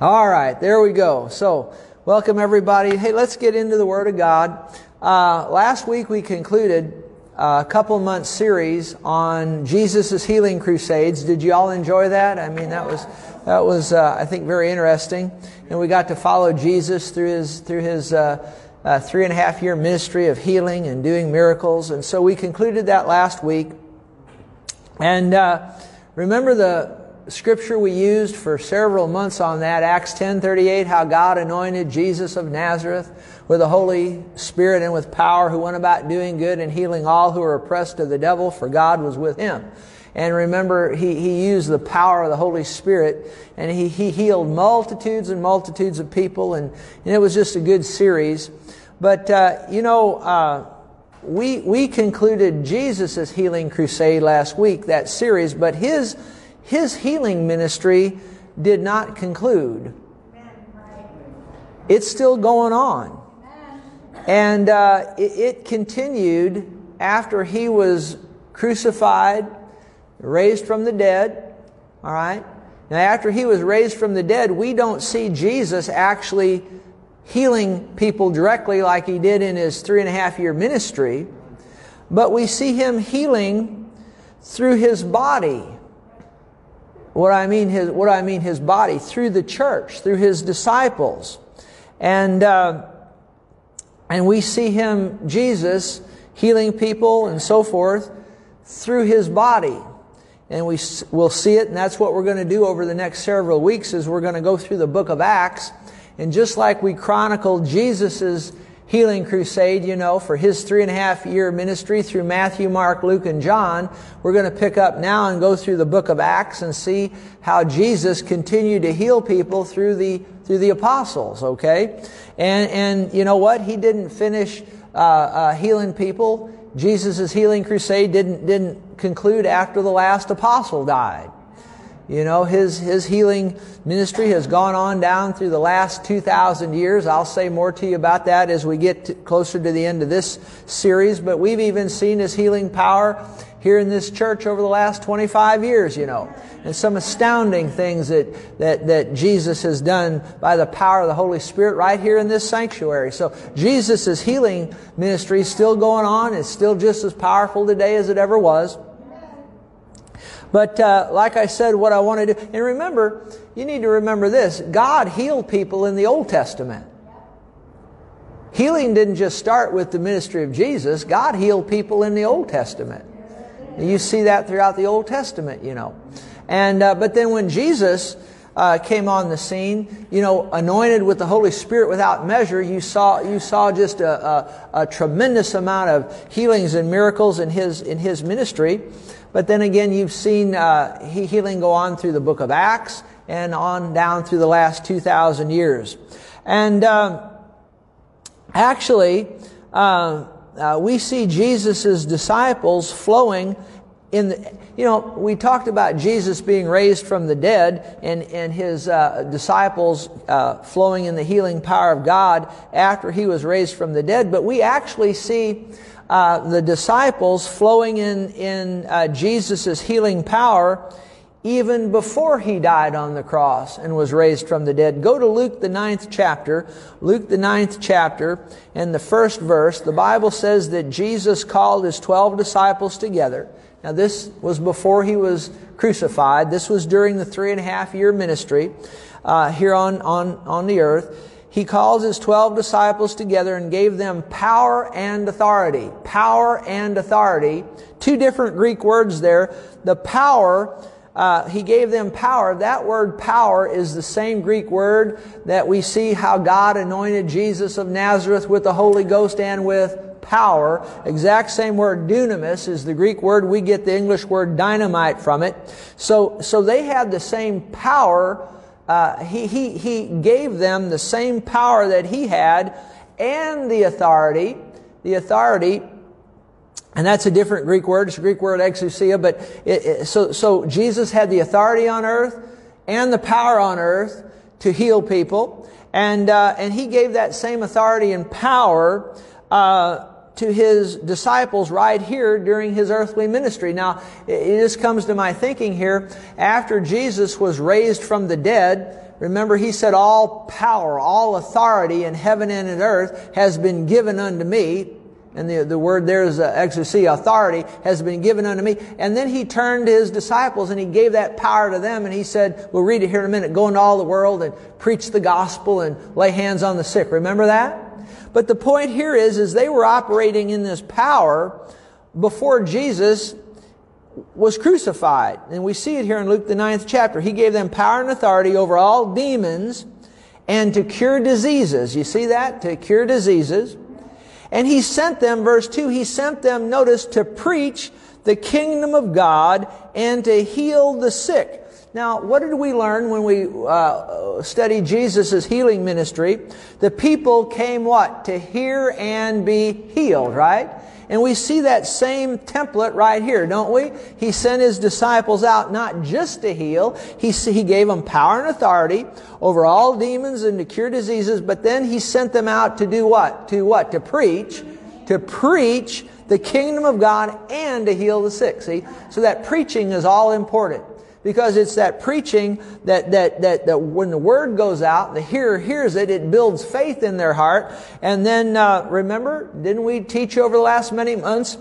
All right, there we go. So, welcome everybody. Hey, let's get into the Word of God. Uh, last week we concluded a couple month series on Jesus' healing crusades. Did you all enjoy that? I mean, that was that was uh, I think very interesting, and we got to follow Jesus through his through his. Uh, uh, three and a half year ministry of healing and doing miracles. And so we concluded that last week. And uh, remember the scripture we used for several months on that, Acts 10:38, how God anointed Jesus of Nazareth with the Holy Spirit and with power, who went about doing good and healing all who were oppressed of the devil, for God was with him. And remember, he, he used the power of the Holy Spirit and he, he healed multitudes and multitudes of people, and, and it was just a good series. But, uh, you know, uh, we, we concluded Jesus' healing crusade last week, that series, but his his healing ministry did not conclude. It's still going on. And uh, it, it continued after he was crucified, raised from the dead. All right? Now, after he was raised from the dead, we don't see Jesus actually healing people directly like he did in his three and a half year ministry, but we see him healing through his body. What I mean his, what I mean his body through the church, through his disciples, and uh, and we see him Jesus healing people and so forth through his body, and we will see it, and that's what we're going to do over the next several weeks. Is we're going to go through the book of Acts, and just like we chronicled Jesus's healing crusade, you know, for his three and a half year ministry through Matthew, Mark, Luke, and John. We're going to pick up now and go through the book of Acts and see how Jesus continued to heal people through the, through the apostles, okay? And, and you know what? He didn't finish uh, uh, healing people. Jesus' healing crusade didn't, didn't conclude after the last apostle died. You know, his, his healing ministry has gone on down through the last 2,000 years. I'll say more to you about that as we get to, closer to the end of this series, but we've even seen his healing power here in this church over the last 25 years, you know. And some astounding things that, that, that Jesus has done by the power of the Holy Spirit right here in this sanctuary. So Jesus' healing ministry is still going on. It's still just as powerful today as it ever was. But uh, like I said, what I want to do, and remember, you need to remember this God healed people in the Old Testament. Healing didn't just start with the ministry of Jesus, God healed people in the Old Testament. You see that throughout the Old Testament, you know. And, uh, but then when Jesus uh, came on the scene, you know, anointed with the Holy Spirit without measure, you saw, you saw just a, a, a tremendous amount of healings and miracles in his, in his ministry. But then again, you've seen uh, healing go on through the book of Acts and on down through the last 2,000 years. And uh, actually, uh, uh we see Jesus' disciples flowing in the, you know, we talked about Jesus being raised from the dead and, and his uh, disciples uh, flowing in the healing power of God after he was raised from the dead, but we actually see uh, the disciples flowing in, in uh, Jesus' healing power even before he died on the cross and was raised from the dead. Go to Luke the ninth chapter. Luke the ninth chapter and the first verse. The Bible says that Jesus called his twelve disciples together. Now this was before he was crucified. This was during the three and a half year ministry uh, here on, on, on the earth he calls his 12 disciples together and gave them power and authority. Power and authority. Two different Greek words there. The power, uh, he gave them power. That word power is the same Greek word that we see how God anointed Jesus of Nazareth with the Holy Ghost and with power. Exact same word, dunamis, is the Greek word. We get the English word dynamite from it. So, so they had the same power uh, he, he, he gave them the same power that he had and the authority, the authority, and that's a different Greek word. It's a Greek word, exousia, but it, it, so, so Jesus had the authority on earth and the power on earth to heal people. And, uh, and he gave that same authority and power, uh, to his disciples right here during his earthly ministry. Now, just comes to my thinking here, after Jesus was raised from the dead, remember he said, all power, all authority in heaven and in earth has been given unto me. And the, the word there is uh, exousia, authority has been given unto me. And then he turned to his disciples and he gave that power to them and he said, we'll read it here in a minute, go into all the world and preach the gospel and lay hands on the sick. Remember that? But the point here is, is they were operating in this power before Jesus was crucified. And we see it here in Luke the ninth chapter. He gave them power and authority over all demons and to cure diseases. You see that? To cure diseases. And he sent them, verse 2, he sent them, notice, to preach the kingdom of God and to heal the sick. Now, what did we learn when we uh, studied Jesus' healing ministry? The people came what? To hear and be healed, right? And we see that same template right here, don't we? He sent his disciples out not just to heal, he, he gave them power and authority over all demons and to cure diseases, but then he sent them out to do what? To what? To preach. To preach the kingdom of God and to heal the sick. See? So that preaching is all important because it's that preaching that, that, that, that when the word goes out, the hearer hears it, it builds faith in their heart. And then, uh, remember, didn't we teach over the last many months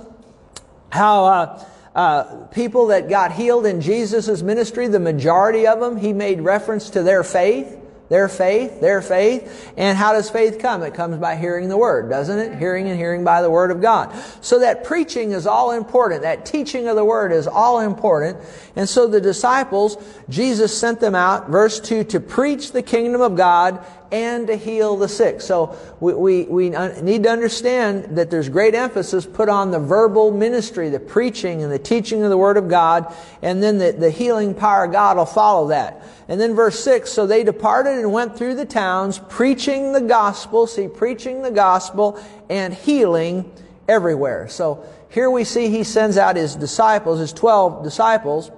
how, uh, uh, people that got healed in Jesus' ministry, the majority of them, he made reference to their faith. Their faith, their faith. And how does faith come? It comes by hearing the Word, doesn't it? Hearing and hearing by the Word of God. So that preaching is all important. That teaching of the Word is all important. And so the disciples, Jesus sent them out, verse 2, to preach the kingdom of God and to heal the sick. So we, we, we need to understand that there's great emphasis put on the verbal ministry, the preaching and the teaching of the Word of God, and then the, the healing power of God will follow that. And then verse 6, so they departed and went through the towns, preaching the gospel, see, preaching the gospel and healing everywhere. So here we see he sends out his disciples, his 12 disciples,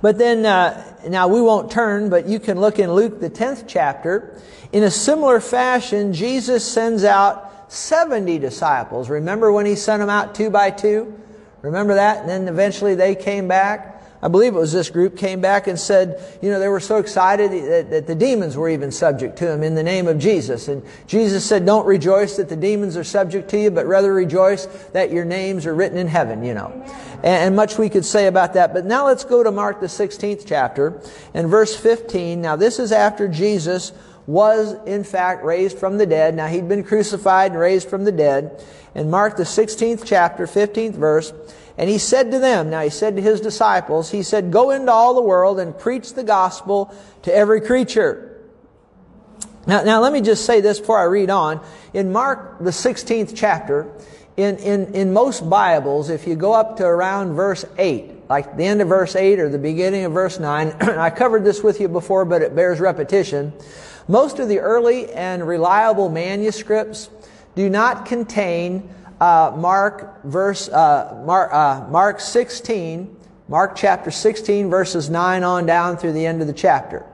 but then, uh, now we won't turn, but you can look in Luke, the 10th chapter. In a similar fashion, Jesus sends out 70 disciples. Remember when he sent them out two by two? Remember that? And then eventually they came back. I believe it was this group came back and said, you know, they were so excited that, that, the demons were even subject to him in the name of Jesus. And Jesus said, don't rejoice that the demons are subject to you, but rather rejoice that your names are written in heaven, you know. And, and much we could say about that. But now let's go to Mark the 16th chapter and verse 15. Now this is after Jesus was in fact raised from the dead. Now he'd been crucified and raised from the dead. And Mark the 16th chapter, 15th verse, and he said to them, now he said to his disciples, he said, Go into all the world and preach the gospel to every creature. Now, now let me just say this before I read on. In Mark, the 16th chapter, in, in, in most Bibles, if you go up to around verse 8, like the end of verse 8 or the beginning of verse 9, I covered this with you before, but it bears repetition. Most of the early and reliable manuscripts do not contain uh, Mark verse uh, Mark, uh, Mark 16, Mark chapter 16, verses 9 on down through the end of the chapter.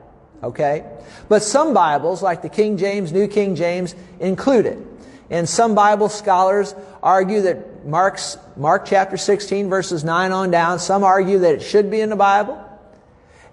Okay? But some Bibles, like the King James, New King James, include it. And some Bible scholars argue that Mark's, Mark chapter 16, verses 9 on down, some argue that it should be in the Bible,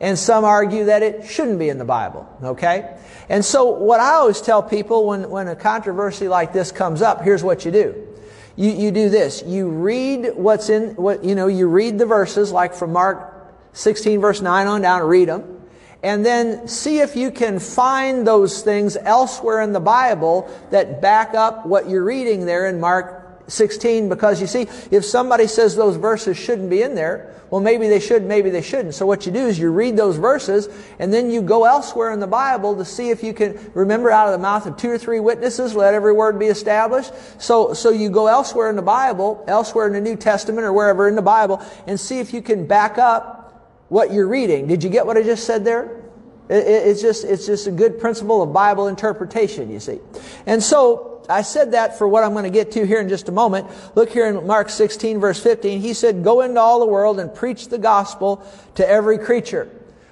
and some argue that it shouldn't be in the Bible. Okay? And so, what I always tell people when, when a controversy like this comes up, here's what you do you, you do this. You read what's in, what, you know, you read the verses, like from Mark 16 verse 9 on down, read them. And then see if you can find those things elsewhere in the Bible that back up what you're reading there in Mark 16 because you see, if somebody says those verses shouldn't be in there, well, maybe they should, maybe they shouldn't. So what you do is you read those verses and then you go elsewhere in the Bible to see if you can remember out of the mouth of two or three witnesses, let every word be established. So, so you go elsewhere in the Bible, elsewhere in the New Testament or wherever in the Bible and see if you can back up what you're reading. Did you get what I just said there? It's just, it's just a good principle of Bible interpretation, you see. And so, I said that for what I'm going to get to here in just a moment. Look here in Mark 16 verse 15. He said, go into all the world and preach the gospel to every creature.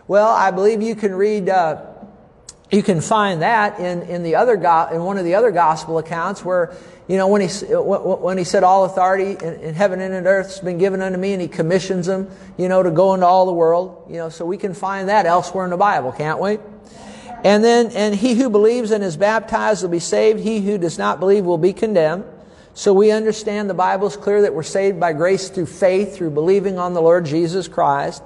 Well, I believe you can read, uh, you can find that in, in the other, go- in one of the other gospel accounts where, you know, when he, when he said all authority in, in heaven and in earth has been given unto me and he commissions them, you know, to go into all the world, you know, so we can find that elsewhere in the Bible, can't we? And then, and he who believes and is baptized will be saved. He who does not believe will be condemned. So we understand the Bible is clear that we're saved by grace through faith, through believing on the Lord Jesus Christ.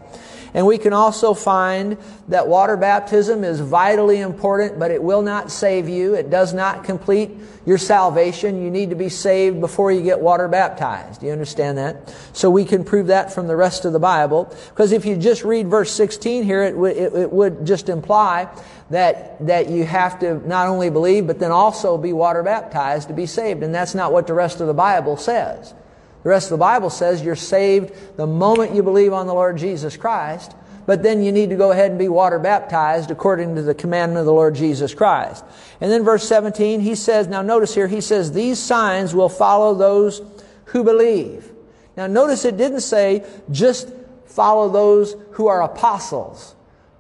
And we can also find that water baptism is vitally important, but it will not save you. It does not complete your salvation. You need to be saved before you get water baptized. Do you understand that? So we can prove that from the rest of the Bible. Because if you just read verse 16 here, it, w- it, it would just imply that, that you have to not only believe, but then also be water baptized to be saved. And that's not what the rest of the Bible says. The rest of the Bible says you're saved the moment you believe on the Lord Jesus Christ, but then you need to go ahead and be water baptized according to the commandment of the Lord Jesus Christ. And then verse 17, he says, now notice here, he says, these signs will follow those who believe. Now notice it didn't say just follow those who are apostles,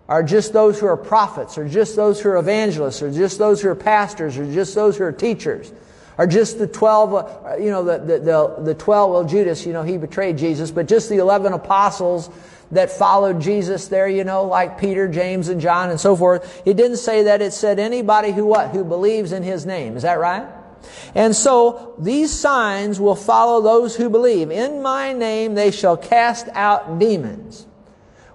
or just those who are prophets, or just those who are evangelists, or just those who are pastors, or just those who are teachers. Or just the 12, uh, you know, the, the, the, the 12, well, Judas, you know, he betrayed Jesus, but just the 11 apostles that followed Jesus there, you know, like Peter, James, and John, and so forth. It didn't say that. It said anybody who what? Who believes in his name. Is that right? And so these signs will follow those who believe. In my name they shall cast out demons.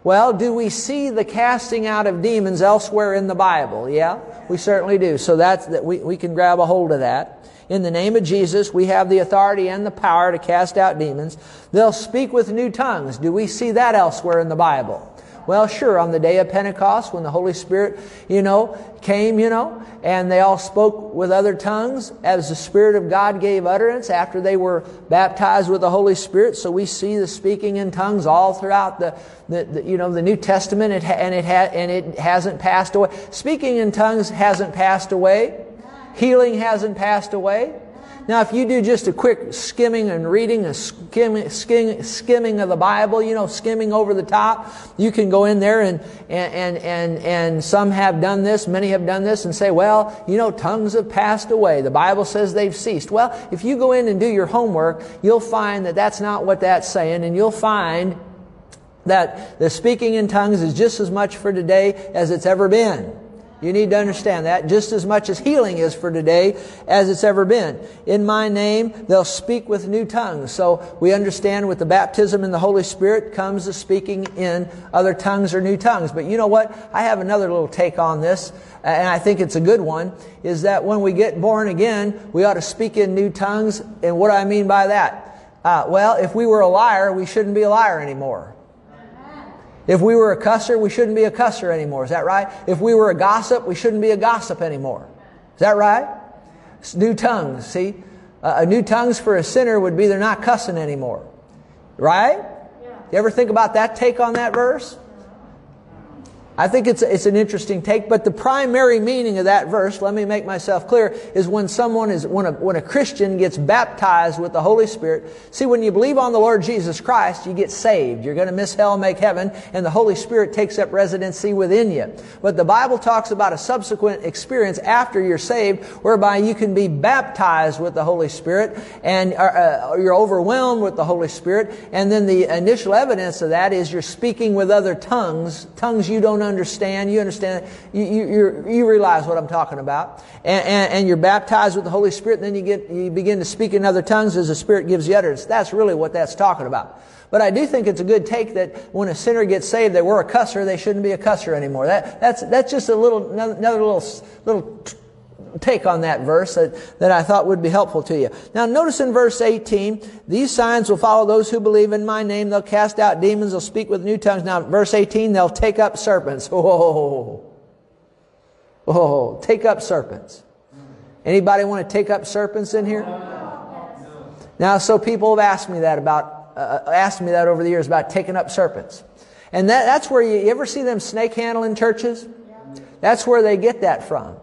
Well, do we see the casting out of demons elsewhere in the Bible? Yeah, we certainly do. So that's that we, we can grab a hold of that. In the name of Jesus, we have the authority and the power to cast out demons. They'll speak with new tongues. Do we see that elsewhere in the Bible? Well, sure, on the day of Pentecost, when the Holy Spirit, you know, came, you know, and they all spoke with other tongues as the Spirit of God gave utterance after they were baptized with the Holy Spirit. So we see the speaking in tongues all throughout the, the, the you know, the New Testament, it ha- and it ha- and it hasn't passed away. Speaking in tongues hasn't passed away. Healing hasn't passed away. Now, if you do just a quick skimming and reading, a skimming, skimming, skimming of the Bible, you know, skimming over the top, you can go in there and, and, and, and some have done this, many have done this and say, well, you know, tongues have passed away. The Bible says they've ceased. Well, if you go in and do your homework, you'll find that that's not what that's saying and you'll find that the speaking in tongues is just as much for today as it's ever been. You need to understand that just as much as healing is for today as it's ever been. In my name, they'll speak with new tongues. So we understand with the baptism in the Holy Spirit comes the speaking in other tongues or new tongues. But you know what? I have another little take on this, and I think it's a good one, is that when we get born again, we ought to speak in new tongues. And what do I mean by that? Uh, well, if we were a liar, we shouldn't be a liar anymore. If we were a cusser, we shouldn't be a cusser anymore. Is that right? If we were a gossip, we shouldn't be a gossip anymore. Is that right? It's new tongues, see? Uh, a new tongues for a sinner would be they're not cussing anymore. Right? Yeah. You ever think about that take on that verse? I think it's, it's an interesting take, but the primary meaning of that verse, let me make myself clear, is when someone is, when a, when a Christian gets baptized with the Holy Spirit. See, when you believe on the Lord Jesus Christ, you get saved. You're going to miss hell, make heaven, and the Holy Spirit takes up residency within you. But the Bible talks about a subsequent experience after you're saved, whereby you can be baptized with the Holy Spirit, and uh, uh you're overwhelmed with the Holy Spirit, and then the initial evidence of that is you're speaking with other tongues, tongues you don't. Understand, you understand. You, you, you realize what I'm talking about. And, and, and, you're baptized with the Holy Spirit. And then you get you begin to speak in other tongues as the Spirit gives you utterance. That's really what that's talking about. But I do think it's a good take that when a sinner gets saved, they were a cusser, they shouldn't be a cusser anymore. That, that's, that's just a little, another little, little take on that verse that, that I thought would be helpful to you. Now notice in verse 18, these signs will follow those who believe in my name. They'll cast out demons. They'll speak with new tongues. Now verse 18, they'll take up serpents. Oh, oh, take up serpents. Anybody want to take up serpents in here? Now, so people have asked me that about, uh, asked me that over the years about taking up serpents. And that, that's where you, you ever see them snake handling churches? That's where they get that from.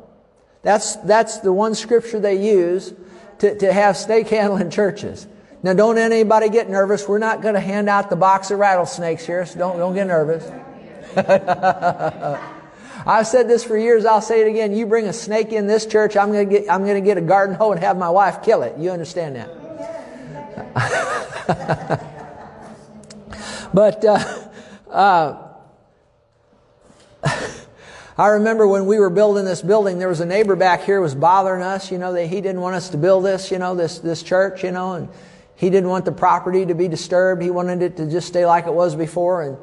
That's, that's the one scripture they use to, to have snake handling churches. Now, don't anybody get nervous. We're not going to hand out the box of rattlesnakes here, so don't, don't get nervous. I've said this for years. I'll say it again. You bring a snake in this church, I'm going to get, I'm going to get a garden hoe and have my wife kill it. You understand that? but, uh, uh, I remember when we were building this building, there was a neighbor back here was bothering us, you know, that he didn't want us to build this, you know, this, this church, you know, and he didn't want the property to be disturbed. He wanted it to just stay like it was before. And,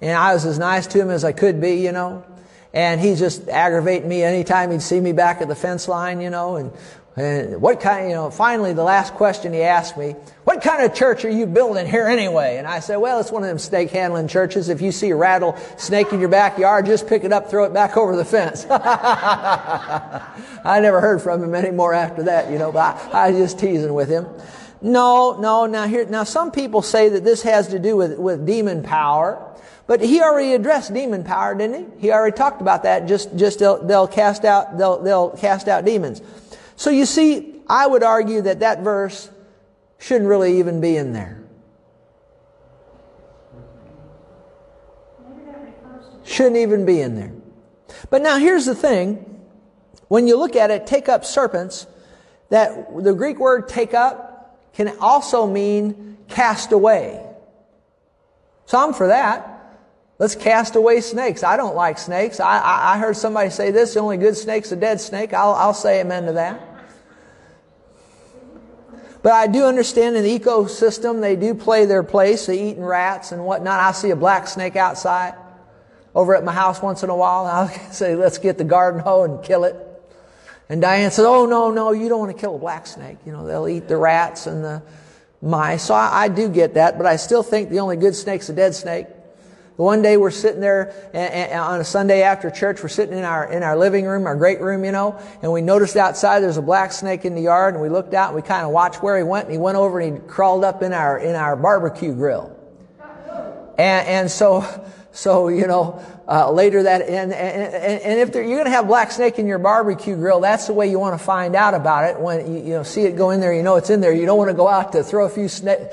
and I was as nice to him as I could be, you know. And he just aggravated me anytime he'd see me back at the fence line, you know, and and what kind, you know, finally the last question he asked me, what kind of church are you building here anyway? And I said, well, it's one of them snake handling churches. If you see a rattle snake in your backyard, just pick it up, throw it back over the fence. I never heard from him anymore after that, you know, but I, I was just teasing with him. No, no, now here, now some people say that this has to do with, with demon power. But he already addressed demon power, didn't he? He already talked about that. Just, just they'll, they'll cast out, they'll, they'll cast out demons. So you see, I would argue that that verse shouldn't really even be in there. Shouldn't even be in there. But now here's the thing. When you look at it, take up serpents, that the Greek word take up can also mean cast away. So I'm for that. Let's cast away snakes. I don't like snakes. I, I, I heard somebody say this, the only good snake's a dead snake. I'll, I'll say amen to that. But I do understand in the ecosystem, they do play their place. They eating rats and whatnot. I see a black snake outside over at my house once in a while. I'll say, let's get the garden hoe and kill it. And Diane said, oh, no, no, you don't want to kill a black snake. You know, they'll eat the rats and the mice. So I, I do get that, but I still think the only good snake's a dead snake. One day we're sitting there on a Sunday after church, we're sitting in our, in our living room, our great room, you know, and we noticed outside there's a black snake in the yard and we looked out and we kind of watched where he went and he went over and he crawled up in our, in our barbecue grill. And, and so, so, you know, uh, later that, and, and, and if you're going to have black snake in your barbecue grill, that's the way you want to find out about it. When you, you know, see it go in there, you know it's in there. You don't want to go out to throw a few snake,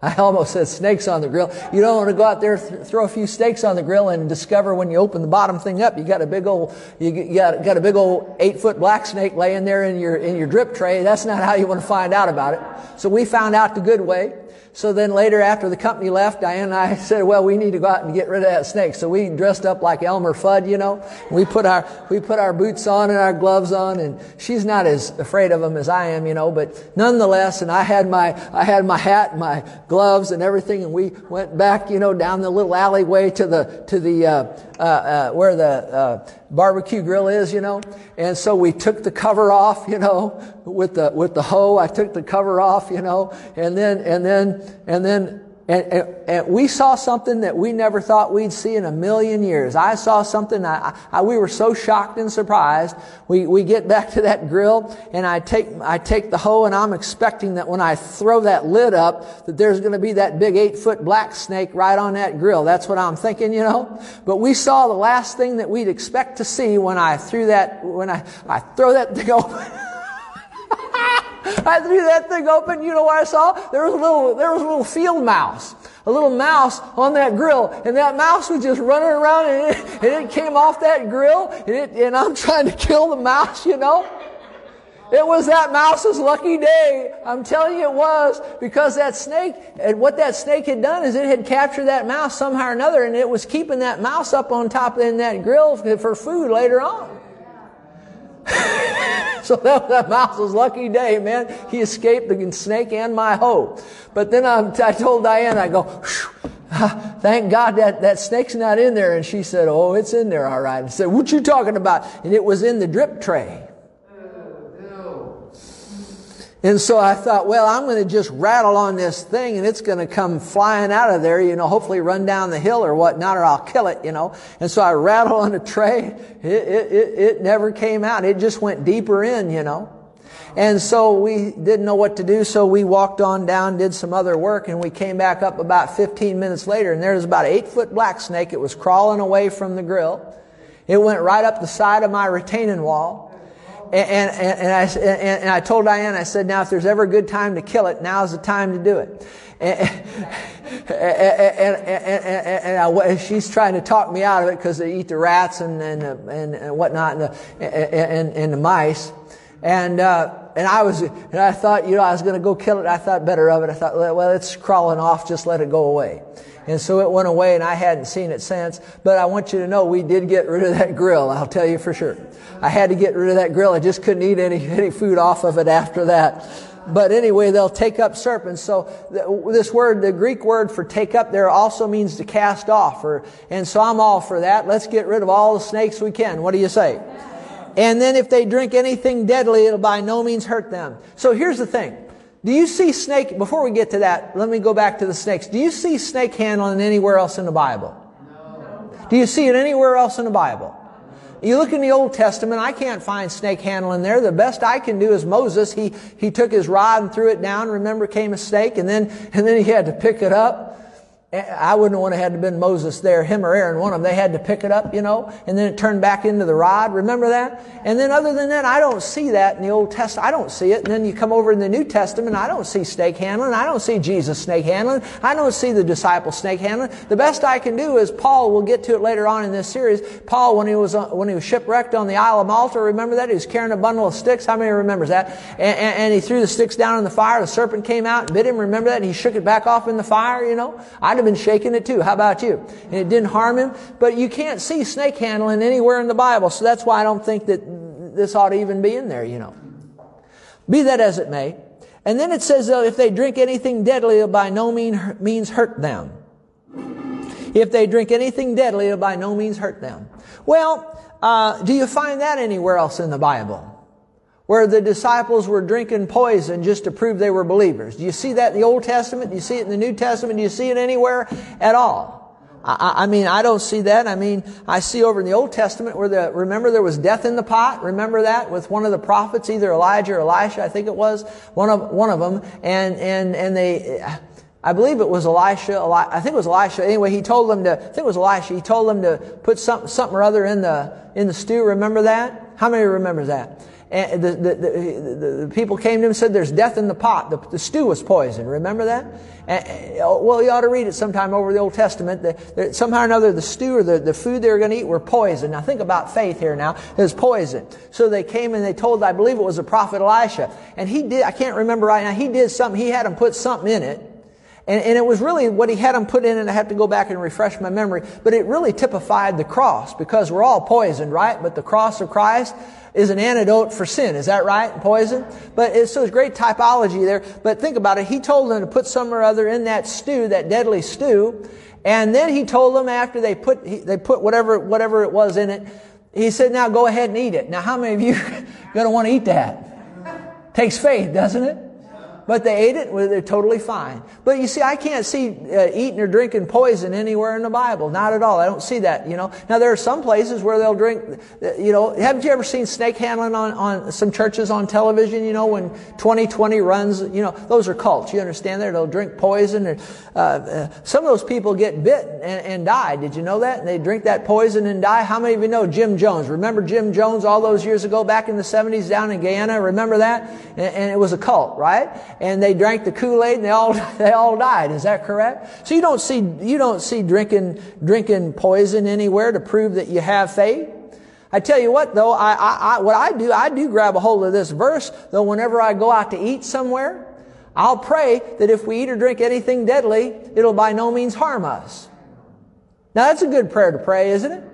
I almost said snakes on the grill. You don't want to go out there, th- throw a few steaks on the grill and discover when you open the bottom thing up, you got a big old, you got, got a big old eight foot black snake laying there in your, in your drip tray. That's not how you want to find out about it. So we found out the good way. So then later after the company left, Diane and I said, well, we need to go out and get rid of that snake. So we dressed up like Elmer Fudd, you know. We put our, we put our boots on and our gloves on and she's not as afraid of them as I am, you know, but nonetheless, and I had my, I had my hat and my gloves and everything and we went back, you know, down the little alleyway to the, to the, uh, uh, uh, where the, uh, barbecue grill is, you know. And so we took the cover off, you know, with the, with the hoe. I took the cover off, you know, and then, and then, and then and, and, and, we saw something that we never thought we'd see in a million years. I saw something, I, I, we were so shocked and surprised. We, we get back to that grill and I take, I take the hoe and I'm expecting that when I throw that lid up, that there's going to be that big eight foot black snake right on that grill. That's what I'm thinking, you know. But we saw the last thing that we'd expect to see when I threw that, when I, I throw that thing open. I threw that thing open. You know what I saw? There was a little, there was a little field mouse. A little mouse on that grill. And that mouse was just running around and it, and it came off that grill and, it, and I'm trying to kill the mouse, you know? It was that mouse's lucky day. I'm telling you it was because that snake, and what that snake had done is it had captured that mouse somehow or another and it was keeping that mouse up on top in that grill for food later on. so that, was that mouse was lucky day, man. He escaped the snake and my hoe. But then I, I told Diane, I go, thank God that, that snake's not in there. And she said, oh, it's in there all right. I said, what you talking about? And it was in the drip tray. And so I thought, well, I'm going to just rattle on this thing and it's going to come flying out of there, you know, hopefully run down the hill or whatnot, or I'll kill it, you know. And so I rattle on the tray. It, it, it, it never came out. It just went deeper in, you know. And so we didn't know what to do, so we walked on down, did some other work, and we came back up about 15 minutes later, and there was about an eight foot black snake. It was crawling away from the grill. It went right up the side of my retaining wall. And, and, and, I, and, I told Diane, I said, now if there's ever a good time to kill it, now's the time to do it. And, and, I, she's trying to talk me out of it because they eat the rats and, and, and, whatnot and the, and, and, the mice. And, uh, and I was, and I thought, you know, I was going to go kill it. I thought better of it. I thought, well, it's crawling off. Just let it go away. And so it went away and I hadn't seen it since. But I want you to know we did get rid of that grill. I'll tell you for sure. I had to get rid of that grill. I just couldn't eat any, any food off of it after that. But anyway, they'll take up serpents. So this word, the Greek word for take up there also means to cast off. Or, and so I'm all for that. Let's get rid of all the snakes we can. What do you say? And then if they drink anything deadly, it'll by no means hurt them. So here's the thing. Do you see snake, before we get to that, let me go back to the snakes. Do you see snake handling anywhere else in the Bible? No. Do you see it anywhere else in the Bible? You look in the Old Testament, I can't find snake handling there. The best I can do is Moses. He, he took his rod and threw it down, remember, came a snake, and then, and then he had to pick it up. I wouldn't want to have been Moses there, him or Aaron, one of them. They had to pick it up, you know, and then it turned back into the rod. Remember that? And then other than that, I don't see that in the Old Testament. I don't see it. And then you come over in the New Testament, I don't see snake handling. I don't see Jesus snake handling. I don't see the disciples snake handling. The best I can do is Paul, we'll get to it later on in this series. Paul, when he was, uh, when he was shipwrecked on the Isle of Malta, remember that? He was carrying a bundle of sticks. How many remembers that? And, and, and he threw the sticks down in the fire. The serpent came out and bit him. Remember that? And he shook it back off in the fire, you know? I'd have been shaking it too. How about you? And it didn't harm him. But you can't see snake handling anywhere in the Bible. So that's why I don't think that this ought to even be in there, you know. Be that as it may. And then it says, though, if they drink anything deadly, it'll by no means hurt them. If they drink anything deadly, it'll by no means hurt them. Well, uh, do you find that anywhere else in the Bible? Where the disciples were drinking poison just to prove they were believers. Do you see that in the Old Testament? Do you see it in the New Testament? Do you see it anywhere at all? I, I, mean, I don't see that. I mean, I see over in the Old Testament where the, remember there was death in the pot? Remember that with one of the prophets, either Elijah or Elisha, I think it was, one of, one of them, and, and, and they, I believe it was Elisha, I think it was Elisha. Anyway, he told them to, I think it was Elisha, he told them to put something, something or other in the, in the stew. Remember that? How many remember that? And the, the, the, the, people came to him and said, There's death in the pot. The, the stew was poisoned. Remember that? And, oh, well, you ought to read it sometime over the Old Testament. The, somehow or another, the stew or the, the food they were going to eat were poisoned. Now, think about faith here now. It was poison. So they came and they told, I believe it was the prophet Elisha. And he did, I can't remember right now, he did something. He had them put something in it. And, and, it was really what he had them put in, and I have to go back and refresh my memory, but it really typified the cross because we're all poisoned, right? But the cross of Christ is an antidote for sin. Is that right? Poison? But it's, so it's great typology there. But think about it. He told them to put some or other in that stew, that deadly stew. And then he told them after they put, they put whatever, whatever it was in it, he said, now go ahead and eat it. Now how many of you going to want to eat that? Takes faith, doesn't it? But they ate it, they're totally fine. But you see, I can't see uh, eating or drinking poison anywhere in the Bible. Not at all. I don't see that, you know. Now, there are some places where they'll drink, uh, you know, haven't you ever seen snake handling on, on some churches on television, you know, when 2020 runs, you know, those are cults. You understand that? They'll drink poison. And, uh, uh, some of those people get bit and, and die. Did you know that? And they drink that poison and die. How many of you know Jim Jones? Remember Jim Jones all those years ago back in the 70s down in Guyana? Remember that? And, and it was a cult, right? And they drank the Kool-Aid and they all, they all died. Is that correct? So you don't see, you don't see drinking, drinking poison anywhere to prove that you have faith. I tell you what though, I, I, I, what I do, I do grab a hold of this verse, though whenever I go out to eat somewhere, I'll pray that if we eat or drink anything deadly, it'll by no means harm us. Now that's a good prayer to pray, isn't it?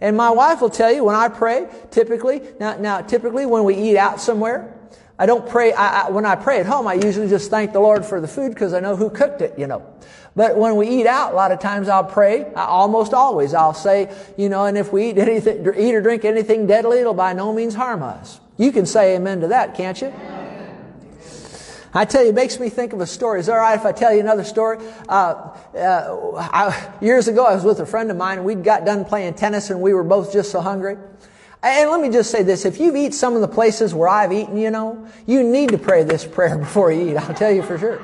And my wife will tell you when I pray, typically, now, now typically when we eat out somewhere, I don't pray, I, I, when I pray at home, I usually just thank the Lord for the food because I know who cooked it, you know. But when we eat out, a lot of times I'll pray, I, almost always, I'll say, you know, and if we eat anything, eat or drink anything deadly, it'll by no means harm us. You can say amen to that, can't you? I tell you, it makes me think of a story. Is it all right if I tell you another story? Uh, uh, I, years ago, I was with a friend of mine, and we'd got done playing tennis, and we were both just so hungry. And let me just say this. If you've eaten some of the places where I've eaten, you know, you need to pray this prayer before you eat. I'll tell you for sure.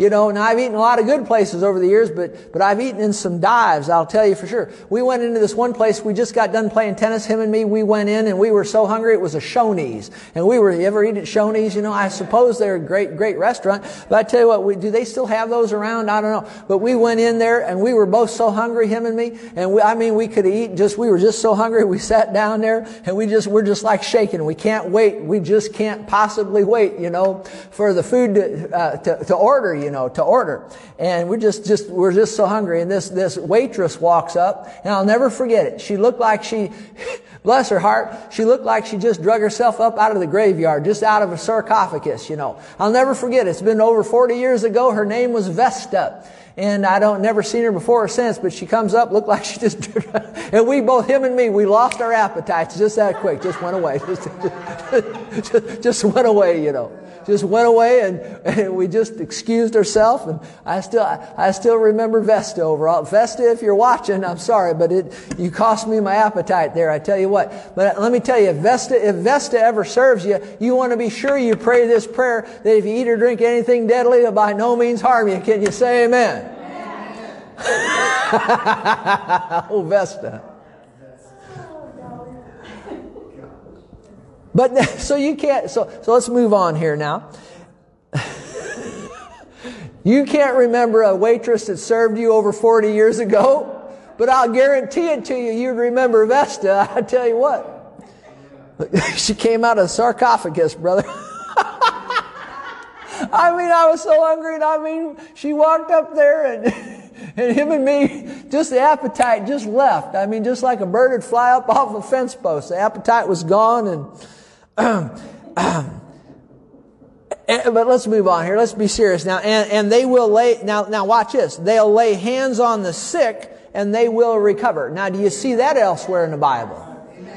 You know, and I've eaten a lot of good places over the years, but, but I've eaten in some dives, I'll tell you for sure. We went into this one place, we just got done playing tennis, him and me, we went in and we were so hungry, it was a Shoney's. And we were, you ever eat at Shoney's? You know, I suppose they're a great, great restaurant, but I tell you what, we, do they still have those around? I don't know. But we went in there and we were both so hungry, him and me, and we, I mean, we could eat just, we were just so hungry, we sat down there and we just, we're just like shaking. We can't wait. We just can't possibly wait, you know, for the food to, uh, to, to order, you know, to order. And we're just, just, we're just so hungry. And this, this waitress walks up and I'll never forget it. She looked like she, bless her heart, she looked like she just drug herself up out of the graveyard, just out of a sarcophagus, you know. I'll never forget it. It's been over 40 years ago. Her name was Vesta and I don't never seen her before or since, but she comes up, looked like she just, and we both, him and me, we lost our appetites just that quick, just went away, just, just, just went away, you know just went away and, and we just excused ourselves. And I still, I still remember Vesta overall. Oh, Vesta, if you're watching, I'm sorry, but it, you cost me my appetite there. I tell you what. But uh, let me tell you, if Vesta, if Vesta ever serves you, you want to be sure you pray this prayer that if you eat or drink anything deadly, it'll by no means harm you. Can you say amen? oh, Vesta. But so you can't, so, so let's move on here now. you can't remember a waitress that served you over 40 years ago, but I'll guarantee it to you, you'd remember Vesta. I tell you what. she came out of the sarcophagus, brother. I mean, I was so hungry, and I mean, she walked up there and, and him and me, just the appetite just left. I mean, just like a bird would fly up off a fence post. The appetite was gone and, but let's move on here. Let's be serious now. And, and they will lay, now, now watch this. They'll lay hands on the sick and they will recover. Now, do you see that elsewhere in the Bible?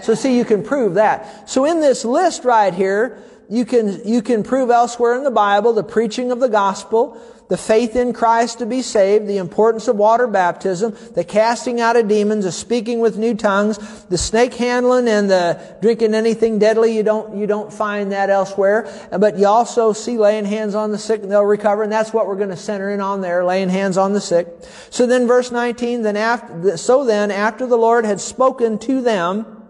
So see, you can prove that. So in this list right here, you can, you can prove elsewhere in the Bible the preaching of the gospel, the faith in Christ to be saved, the importance of water baptism, the casting out of demons, the speaking with new tongues, the snake handling and the drinking anything deadly. You don't, you don't find that elsewhere. But you also see laying hands on the sick and they'll recover. And that's what we're going to center in on there, laying hands on the sick. So then verse 19, then after, so then after the Lord had spoken to them,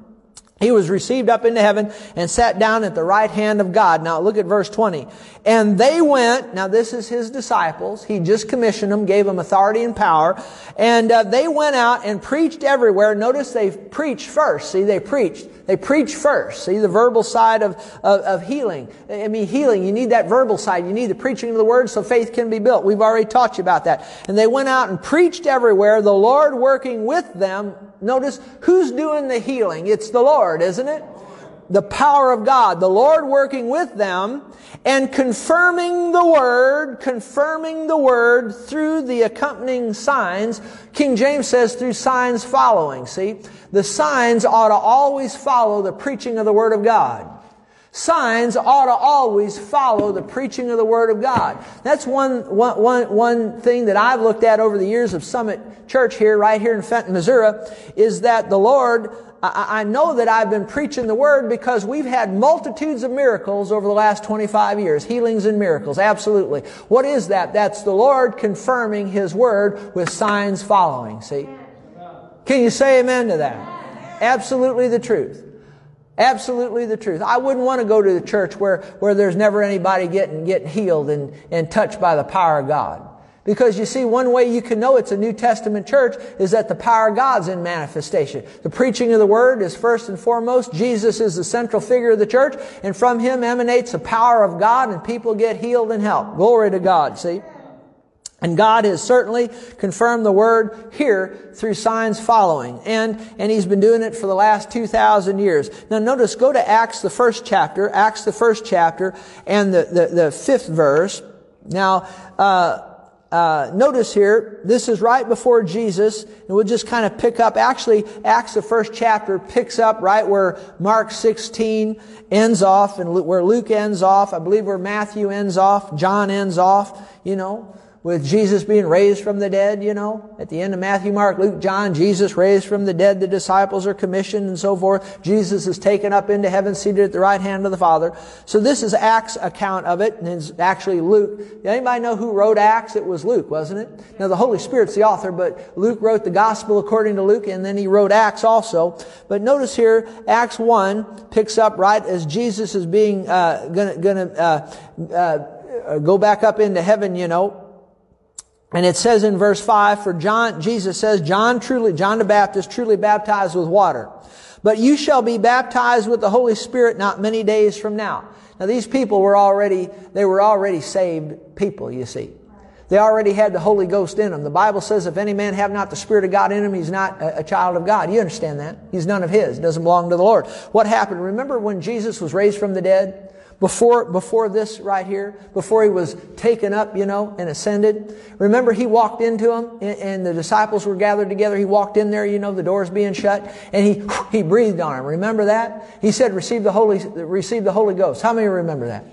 he was received up into heaven and sat down at the right hand of God. Now look at verse 20. And they went, now this is his disciples. He just commissioned them, gave them authority and power. And uh, they went out and preached everywhere. Notice they preached first. See, they preached. They preached first. See, the verbal side of, of, of healing. I mean, healing, you need that verbal side. You need the preaching of the word so faith can be built. We've already taught you about that. And they went out and preached everywhere, the Lord working with them. Notice who's doing the healing? It's the Lord, isn't it? the power of God, the Lord working with them and confirming the word, confirming the word through the accompanying signs. King James says through signs following. See, the signs ought to always follow the preaching of the word of God. Signs ought to always follow the preaching of the Word of God. That's one, one, one, one thing that I've looked at over the years of Summit Church here, right here in Fenton, Missouri, is that the Lord I, know that I've been preaching the word because we've had multitudes of miracles over the last 25 years. Healings and miracles. Absolutely. What is that? That's the Lord confirming His word with signs following. See? Can you say amen to that? Absolutely the truth. Absolutely the truth. I wouldn't want to go to the church where, where there's never anybody getting, getting healed and, and touched by the power of God. Because you see, one way you can know it's a New Testament church is that the power of God's in manifestation. The preaching of the Word is first and foremost. Jesus is the central figure of the church, and from Him emanates the power of God, and people get healed and helped. Glory to God, see? And God has certainly confirmed the Word here through signs following. And, and He's been doing it for the last 2,000 years. Now notice, go to Acts the first chapter, Acts the first chapter, and the, the, the fifth verse. Now, uh, uh, notice here, this is right before Jesus, and we'll just kind of pick up. Actually, Acts, the first chapter, picks up right where Mark 16 ends off, and where Luke ends off. I believe where Matthew ends off, John ends off. You know, with Jesus being raised from the dead, you know, at the end of Matthew, Mark, Luke, John, Jesus raised from the dead, the disciples are commissioned and so forth. Jesus is taken up into heaven, seated at the right hand of the Father. So this is Acts account of it, and it's actually Luke. Anybody know who wrote Acts? It was Luke, wasn't it? Now the Holy Spirit's the author, but Luke wrote the Gospel according to Luke, and then he wrote Acts also. But notice here, Acts 1 picks up right as Jesus is being, uh, gonna, gonna, uh, uh, go back up into heaven, you know, and it says in verse 5, for John, Jesus says, John truly, John the Baptist truly baptized with water. But you shall be baptized with the Holy Spirit not many days from now. Now these people were already, they were already saved people, you see. They already had the Holy Ghost in them. The Bible says if any man have not the Spirit of God in him, he's not a, child of God. You understand that? He's none of his. Doesn't belong to the Lord. What happened? Remember when Jesus was raised from the dead? Before, before this right here, before he was taken up, you know, and ascended. Remember he walked into them and, and the disciples were gathered together. He walked in there, you know, the doors being shut and he, he breathed on them. Remember that? He said, receive the Holy, receive the Holy Ghost. How many remember that?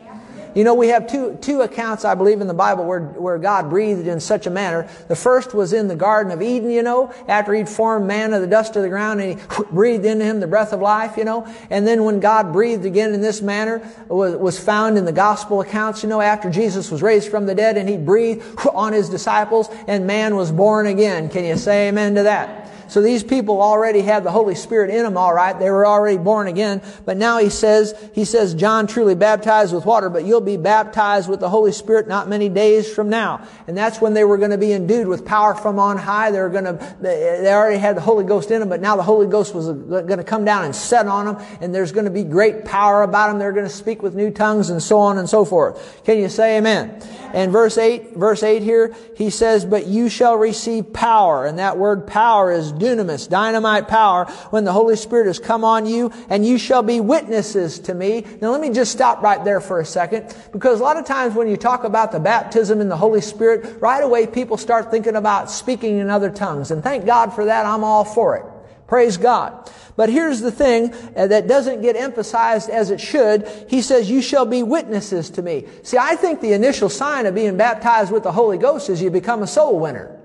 You know, we have two, two accounts, I believe, in the Bible where, where God breathed in such a manner. The first was in the Garden of Eden, you know, after he'd formed man of the dust of the ground and he breathed into him the breath of life, you know. And then when God breathed again in this manner was, was found in the gospel accounts, you know, after Jesus was raised from the dead and he breathed on his disciples and man was born again. Can you say amen to that? So these people already had the Holy Spirit in them, all right. They were already born again. But now he says, he says, John truly baptized with water, but you'll be baptized with the Holy Spirit not many days from now. And that's when they were going to be endued with power from on high. They were going to, they already had the Holy Ghost in them, but now the Holy Ghost was uh, going to come down and set on them, and there's going to be great power about them. They're going to speak with new tongues and so on and so forth. Can you say amen? And verse 8, verse 8 here, he says, but you shall receive power. And that word power is dunamis, dynamite power, when the Holy Spirit has come on you, and you shall be witnesses to me. Now let me just stop right there for a second, because a lot of times when you talk about the baptism in the Holy Spirit, right away people start thinking about speaking in other tongues. And thank God for that, I'm all for it. Praise God. But here's the thing uh, that doesn't get emphasized as it should. He says, you shall be witnesses to me. See, I think the initial sign of being baptized with the Holy Ghost is you become a soul winner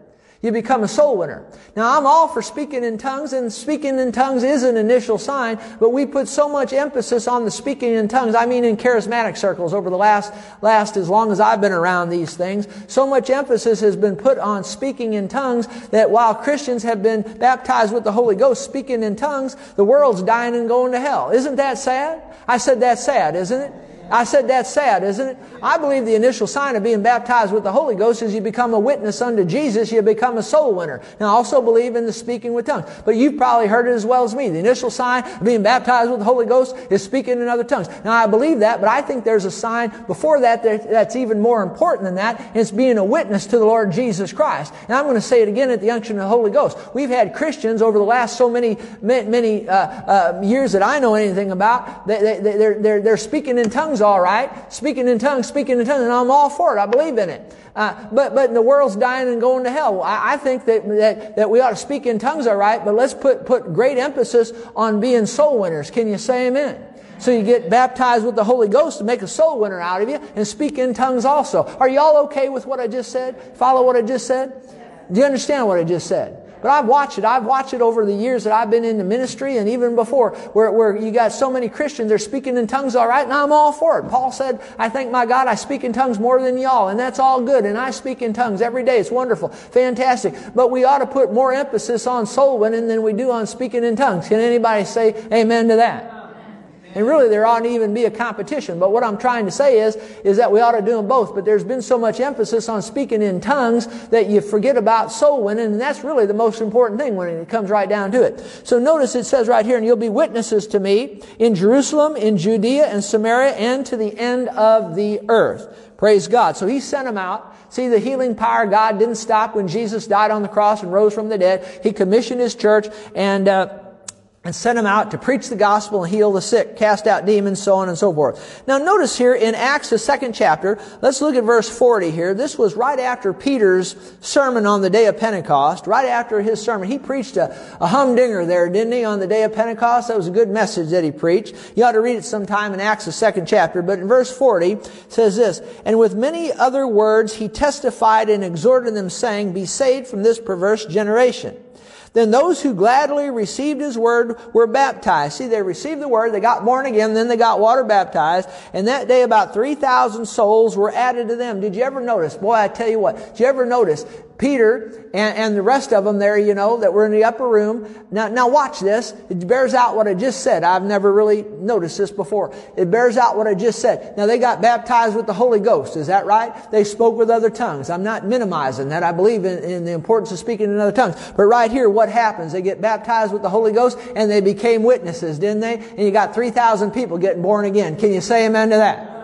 you become a soul winner. Now I'm all for speaking in tongues and speaking in tongues is an initial sign, but we put so much emphasis on the speaking in tongues. I mean in charismatic circles over the last, last as long as I've been around these things, so much emphasis has been put on speaking in tongues that while Christians have been baptized with the Holy Ghost speaking in tongues, the world's dying and going to hell. Isn't that sad? I said that's sad, isn't it? I said that's sad, isn't it? I believe the initial sign of being baptized with the Holy Ghost is you become a witness unto Jesus, you become a soul winner. Now I also believe in the speaking with tongues. But you've probably heard it as well as me. The initial sign of being baptized with the Holy Ghost is speaking in other tongues. Now I believe that, but I think there's a sign before that that's even more important than that, it's being a witness to the Lord Jesus Christ. And I'm going to say it again at the unction of the Holy Ghost. We've had Christians over the last so many, many, uh, uh, years that I know anything about, they, they, they're, they're, they're speaking in tongues tongues all right, speaking in tongues, speaking in tongues, and I'm all for it. I believe in it. Uh, but but the world's dying and going to hell. I, I think that, that that we ought to speak in tongues all right, but let's put put great emphasis on being soul winners. Can you say amen? So you get baptized with the Holy Ghost to make a soul winner out of you and speak in tongues also. Are y'all okay with what I just said? Follow what I just said? Do you understand what I just said? But I've watched it. I've watched it over the years that I've been in the ministry and even before where, where you got so many Christians, they're speaking in tongues all right, and I'm all for it. Paul said, I thank my God I speak in tongues more than y'all, and that's all good. And I speak in tongues every day. It's wonderful. Fantastic. But we ought to put more emphasis on soul winning than we do on speaking in tongues. Can anybody say amen to that? And really, there oughtn't even be a competition. But what I'm trying to say is, is that we ought to do them both. But there's been so much emphasis on speaking in tongues that you forget about soul winning, and that's really the most important thing when it comes right down to it. So notice it says right here, and you'll be witnesses to me in Jerusalem, in Judea, and Samaria, and to the end of the earth. Praise God. So he sent them out. See, the healing power God didn't stop when Jesus died on the cross and rose from the dead. He commissioned his church, and uh, and sent him out to preach the gospel and heal the sick, cast out demons, so on and so forth. Now notice here in Acts, the second chapter, let's look at verse 40 here. This was right after Peter's sermon on the day of Pentecost, right after his sermon. He preached a, a humdinger there, didn't he, on the day of Pentecost? That was a good message that he preached. You ought to read it sometime in Acts, the second chapter. But in verse 40 says this, And with many other words he testified and exhorted them, saying, Be saved from this perverse generation. Then those who gladly received his word were baptized. See, they received the word, they got born again, then they got water baptized, and that day about 3,000 souls were added to them. Did you ever notice? Boy, I tell you what, did you ever notice? Peter and, and, the rest of them there, you know, that were in the upper room. Now, now watch this. It bears out what I just said. I've never really noticed this before. It bears out what I just said. Now they got baptized with the Holy Ghost. Is that right? They spoke with other tongues. I'm not minimizing that. I believe in, in the importance of speaking in other tongues. But right here, what happens? They get baptized with the Holy Ghost and they became witnesses, didn't they? And you got 3,000 people getting born again. Can you say amen to that?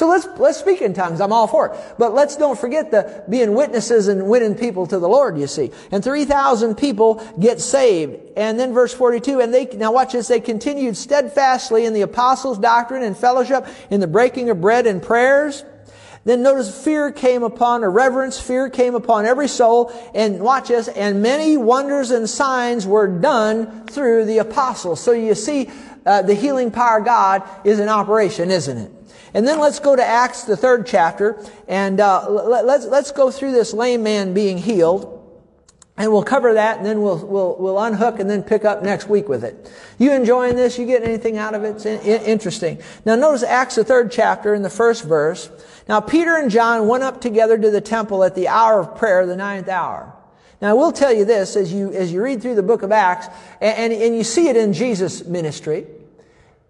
So let's, let's speak in tongues. I'm all for it. But let's don't forget the being witnesses and winning people to the Lord, you see. And 3,000 people get saved. And then verse 42, and they, now watch this, they continued steadfastly in the apostles' doctrine and fellowship, in the breaking of bread and prayers. Then notice fear came upon, a reverence, fear came upon every soul. And watch this, and many wonders and signs were done through the apostles. So you see, uh, the healing power of God is in operation, isn't it? And then let's go to Acts, the third chapter, and uh, let, let's let's go through this lame man being healed. And we'll cover that, and then we'll, we'll, we'll unhook and then pick up next week with it. You enjoying this? You getting anything out of it? It's in, in, interesting. Now notice Acts, the third chapter, in the first verse. Now Peter and John went up together to the temple at the hour of prayer, the ninth hour. Now I will tell you this, as you, as you read through the book of Acts, and, and, and you see it in Jesus' ministry,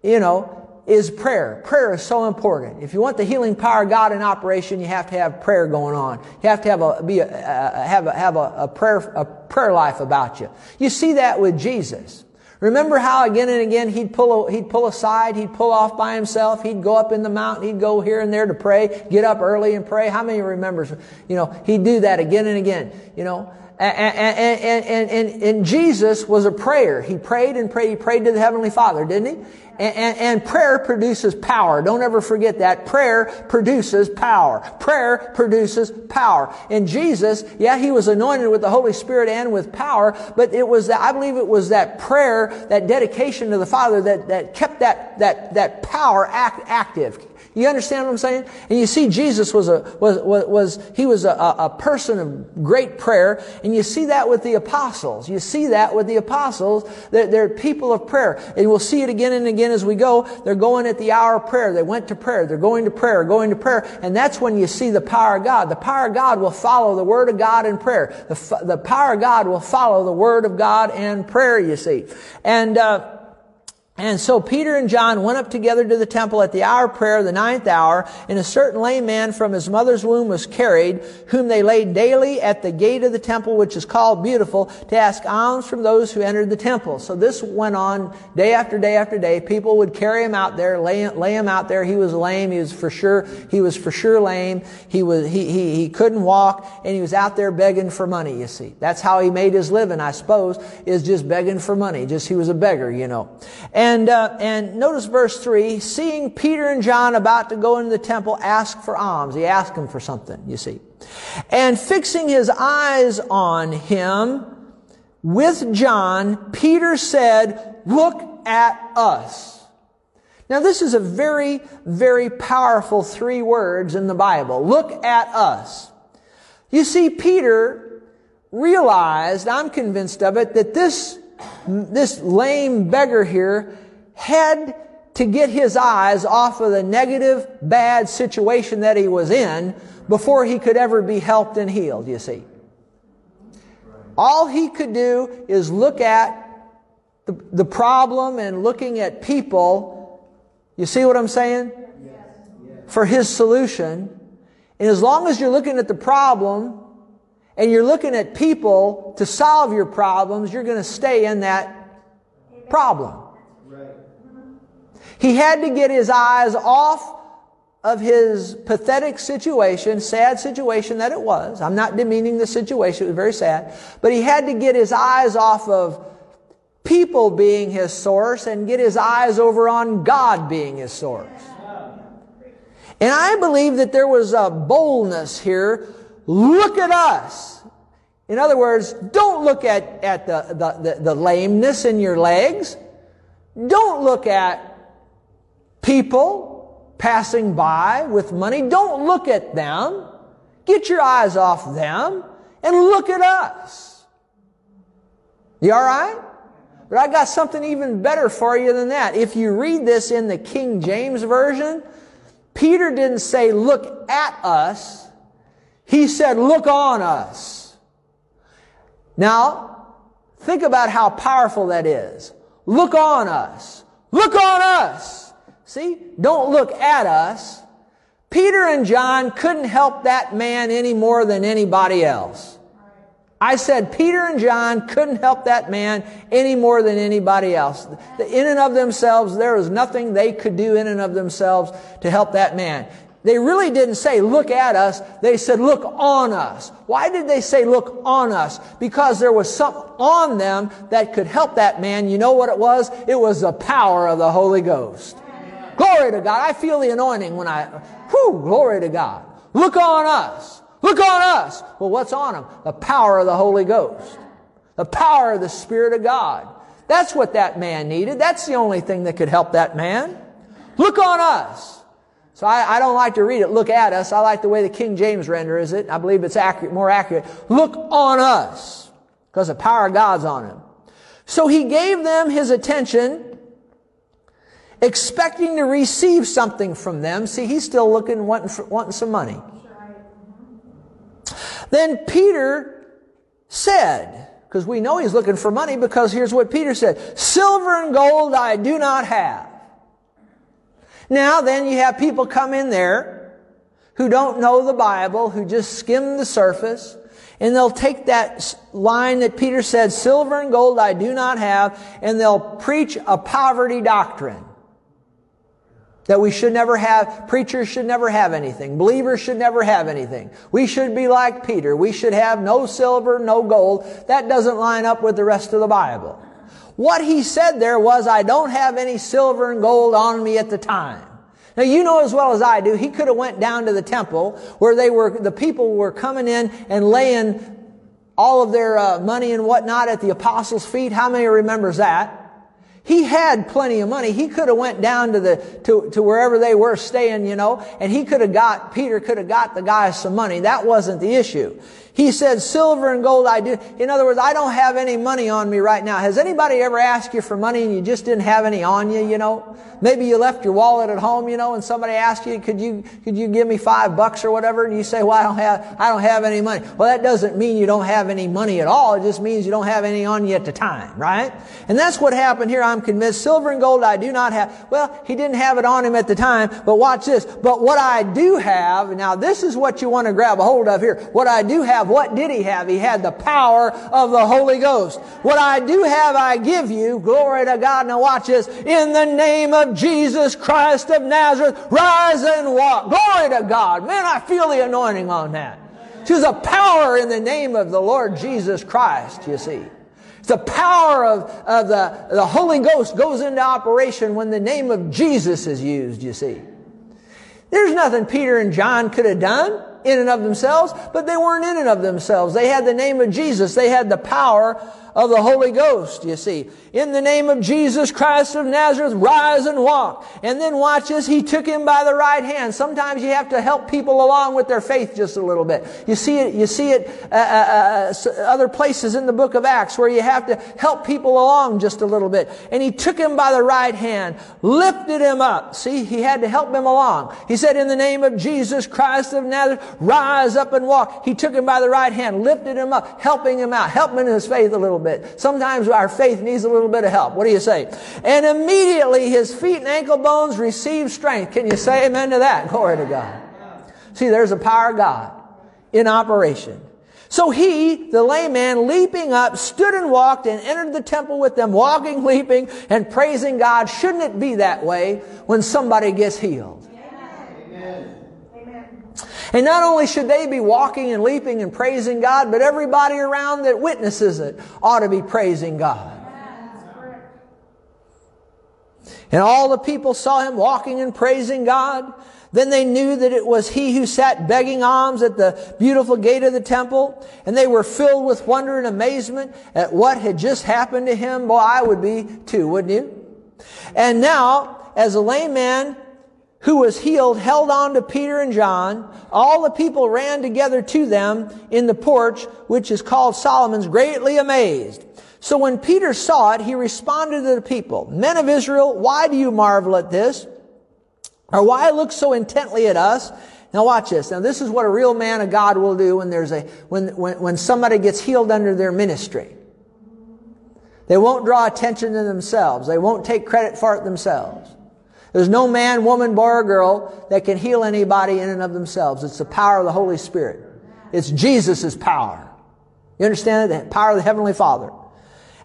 you know, is prayer. Prayer is so important. If you want the healing power of God in operation, you have to have prayer going on. You have to have a, be a, have a, have a, a prayer, a prayer life about you. You see that with Jesus. Remember how again and again he'd pull, he'd pull aside, he'd pull off by himself, he'd go up in the mountain, he'd go here and there to pray, get up early and pray. How many remembers, you know, he'd do that again and again, you know. And, and, and, and, Jesus was a prayer. He prayed and prayed. He prayed to the Heavenly Father, didn't he? And, and, and, prayer produces power. Don't ever forget that. Prayer produces power. Prayer produces power. And Jesus, yeah, he was anointed with the Holy Spirit and with power, but it was that, I believe it was that prayer, that dedication to the Father that, that kept that, that, that power act, active you understand what I'm saying? And you see Jesus was a, was, was, was he was a, a person of great prayer. And you see that with the apostles. You see that with the apostles. They're, they're people of prayer. And we'll see it again and again as we go. They're going at the hour of prayer. They went to prayer. They're going to prayer, going to prayer. And that's when you see the power of God. The power of God will follow the Word of God in prayer. The, the power of God will follow the Word of God and prayer, you see. And, uh, and so Peter and John went up together to the temple at the hour of prayer, the ninth hour, and a certain lame man from his mother's womb was carried, whom they laid daily at the gate of the temple, which is called Beautiful, to ask alms from those who entered the temple. So this went on day after day after day. People would carry him out there, lay, lay him out there. He was lame. He was for sure, he was for sure lame. He was, he, he, he couldn't walk, and he was out there begging for money, you see. That's how he made his living, I suppose, is just begging for money. Just, he was a beggar, you know. And, uh, and notice verse 3, seeing Peter and John about to go into the temple, ask for alms. He asked them for something, you see. And fixing his eyes on him with John, Peter said, look at us. Now this is a very, very powerful three words in the Bible. Look at us. You see, Peter realized, I'm convinced of it, that this, this lame beggar here had to get his eyes off of the negative, bad situation that he was in before he could ever be helped and healed, you see. All he could do is look at the, the problem and looking at people. You see what I'm saying? For his solution. And as long as you're looking at the problem and you're looking at people to solve your problems, you're going to stay in that problem. He had to get his eyes off of his pathetic situation, sad situation that it was. I'm not demeaning the situation, it was very sad. But he had to get his eyes off of people being his source and get his eyes over on God being his source. And I believe that there was a boldness here. Look at us. In other words, don't look at, at the, the, the, the lameness in your legs. Don't look at people passing by with money. Don't look at them. Get your eyes off them and look at us. You all right? But I got something even better for you than that. If you read this in the King James Version, Peter didn't say, look at us. He said, look on us. Now, think about how powerful that is. Look on us. Look on us. See? Don't look at us. Peter and John couldn't help that man any more than anybody else. I said Peter and John couldn't help that man any more than anybody else. In and of themselves, there was nothing they could do in and of themselves to help that man. They really didn't say, look at us. They said, look on us. Why did they say, look on us? Because there was something on them that could help that man. You know what it was? It was the power of the Holy Ghost. Glory to God. I feel the anointing when I, whew, glory to God. Look on us. Look on us. Well, what's on them? The power of the Holy Ghost. The power of the Spirit of God. That's what that man needed. That's the only thing that could help that man. Look on us. So I, I, don't like to read it, look at us. I like the way the King James renders it. I believe it's accurate, more accurate. Look on us. Because the power of God's on him. So he gave them his attention, expecting to receive something from them. See, he's still looking, wanting, wanting some money. Then Peter said, because we know he's looking for money because here's what Peter said, silver and gold I do not have. Now then you have people come in there who don't know the Bible, who just skim the surface, and they'll take that line that Peter said, silver and gold I do not have, and they'll preach a poverty doctrine. That we should never have, preachers should never have anything. Believers should never have anything. We should be like Peter. We should have no silver, no gold. That doesn't line up with the rest of the Bible. What he said there was, I don't have any silver and gold on me at the time. Now you know as well as I do, he could have went down to the temple where they were, the people were coming in and laying all of their uh, money and whatnot at the apostles' feet. How many remembers that? He had plenty of money. He could have went down to the, to, to wherever they were staying, you know, and he could have got, Peter could have got the guy some money. That wasn't the issue. He said, silver and gold I do. In other words, I don't have any money on me right now. Has anybody ever asked you for money and you just didn't have any on you, you know? Maybe you left your wallet at home, you know, and somebody asked you, could you, could you give me five bucks or whatever? And you say, well, I don't have, I don't have any money. Well, that doesn't mean you don't have any money at all. It just means you don't have any on you at the time, right? And that's what happened here. I'm convinced silver and gold I do not have. Well, he didn't have it on him at the time, but watch this. But what I do have, now this is what you want to grab a hold of here. What I do have have. What did he have? He had the power of the Holy Ghost. What I do have, I give you. Glory to God. Now watch this. In the name of Jesus Christ of Nazareth, rise and walk. Glory to God. Man, I feel the anointing on that. To the power in the name of the Lord Jesus Christ, you see. It's the power of, of the, the Holy Ghost goes into operation when the name of Jesus is used, you see. There's nothing Peter and John could have done in and of themselves, but they weren't in and of themselves. They had the name of Jesus. They had the power of the Holy Ghost, you see. In the name of Jesus Christ of Nazareth, rise and walk. And then watch he took him by the right hand. Sometimes you have to help people along with their faith just a little bit. You see it, you see it uh, uh, uh, other places in the book of Acts where you have to help people along just a little bit. And he took him by the right hand, lifted him up. See, he had to help him along. He said, in the name of Jesus Christ of Nazareth, rise up and walk. He took him by the right hand, lifted him up, helping him out, helping him in his faith a little bit. Sometimes our faith needs a little bit of help. What do you say? And immediately his feet and ankle bones received strength. Can you say amen to that? Glory to God. See, there's a power of God in operation. So he, the layman, leaping up, stood and walked and entered the temple with them, walking, leaping, and praising God. Shouldn't it be that way when somebody gets healed? Amen. And not only should they be walking and leaping and praising God, but everybody around that witnesses it ought to be praising God. And all the people saw him walking and praising God. Then they knew that it was he who sat begging alms at the beautiful gate of the temple. And they were filled with wonder and amazement at what had just happened to him. Boy, I would be too, wouldn't you? And now, as a lame man who was healed held on to Peter and John, all the people ran together to them in the porch, which is called Solomon's, greatly amazed. So when Peter saw it, he responded to the people, Men of Israel, why do you marvel at this? Or why look so intently at us? Now watch this. Now this is what a real man of God will do when there's a, when, when, when somebody gets healed under their ministry. They won't draw attention to themselves. They won't take credit for it themselves. There's no man, woman, boy, or girl that can heal anybody in and of themselves. It's the power of the Holy Spirit. It's Jesus' power. You understand that? The power of the Heavenly Father.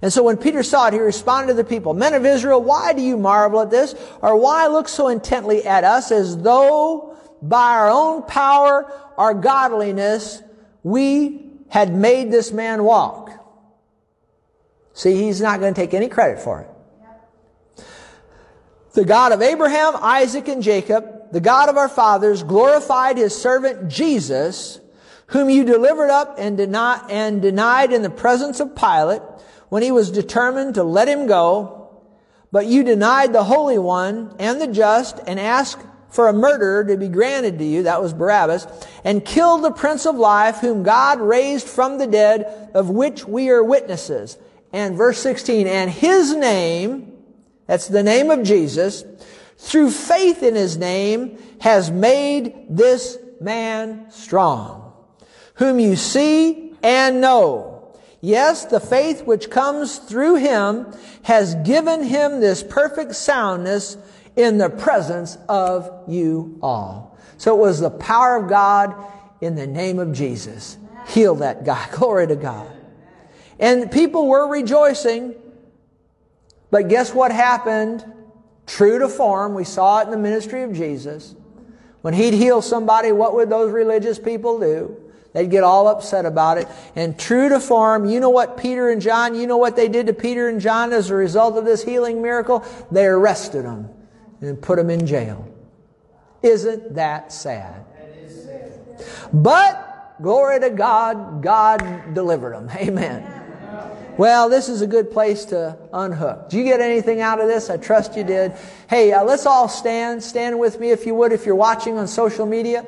And so when Peter saw it, he responded to the people, Men of Israel, why do you marvel at this? Or why look so intently at us as though by our own power our godliness we had made this man walk? See, he's not going to take any credit for it. The God of Abraham, Isaac, and Jacob, the God of our fathers, glorified his servant Jesus, whom you delivered up and, deny, and denied in the presence of Pilate, when he was determined to let him go, but you denied the Holy One and the just and asked for a murderer to be granted to you, that was Barabbas, and killed the Prince of Life, whom God raised from the dead, of which we are witnesses. And verse 16, and his name, that's the name of Jesus, through faith in his name, has made this man strong, whom you see and know. Yes, the faith which comes through him has given him this perfect soundness in the presence of you all. So it was the power of God in the name of Jesus. Heal that guy. Glory to God. And people were rejoicing. But guess what happened? True to form, we saw it in the ministry of Jesus. When he'd heal somebody, what would those religious people do? They'd get all upset about it. And true to form, you know what Peter and John, you know what they did to Peter and John as a result of this healing miracle? They arrested them and put them in jail. Isn't that sad? But, glory to God, God delivered them. Amen. Well, this is a good place to unhook. Do you get anything out of this? I trust you did. Hey, uh, let's all stand. Stand with me if you would, if you're watching on social media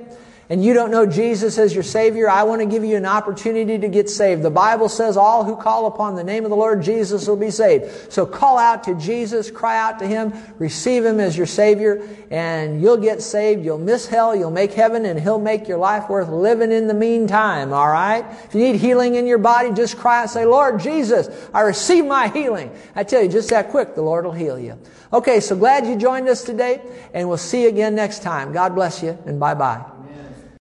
and you don't know Jesus as your Savior, I want to give you an opportunity to get saved. The Bible says all who call upon the name of the Lord Jesus will be saved. So call out to Jesus, cry out to Him, receive Him as your Savior, and you'll get saved. You'll miss hell, you'll make heaven, and He'll make your life worth living in the meantime, alright? If you need healing in your body, just cry and say, Lord Jesus, I receive my healing. I tell you, just that quick, the Lord will heal you. Okay, so glad you joined us today, and we'll see you again next time. God bless you, and bye bye.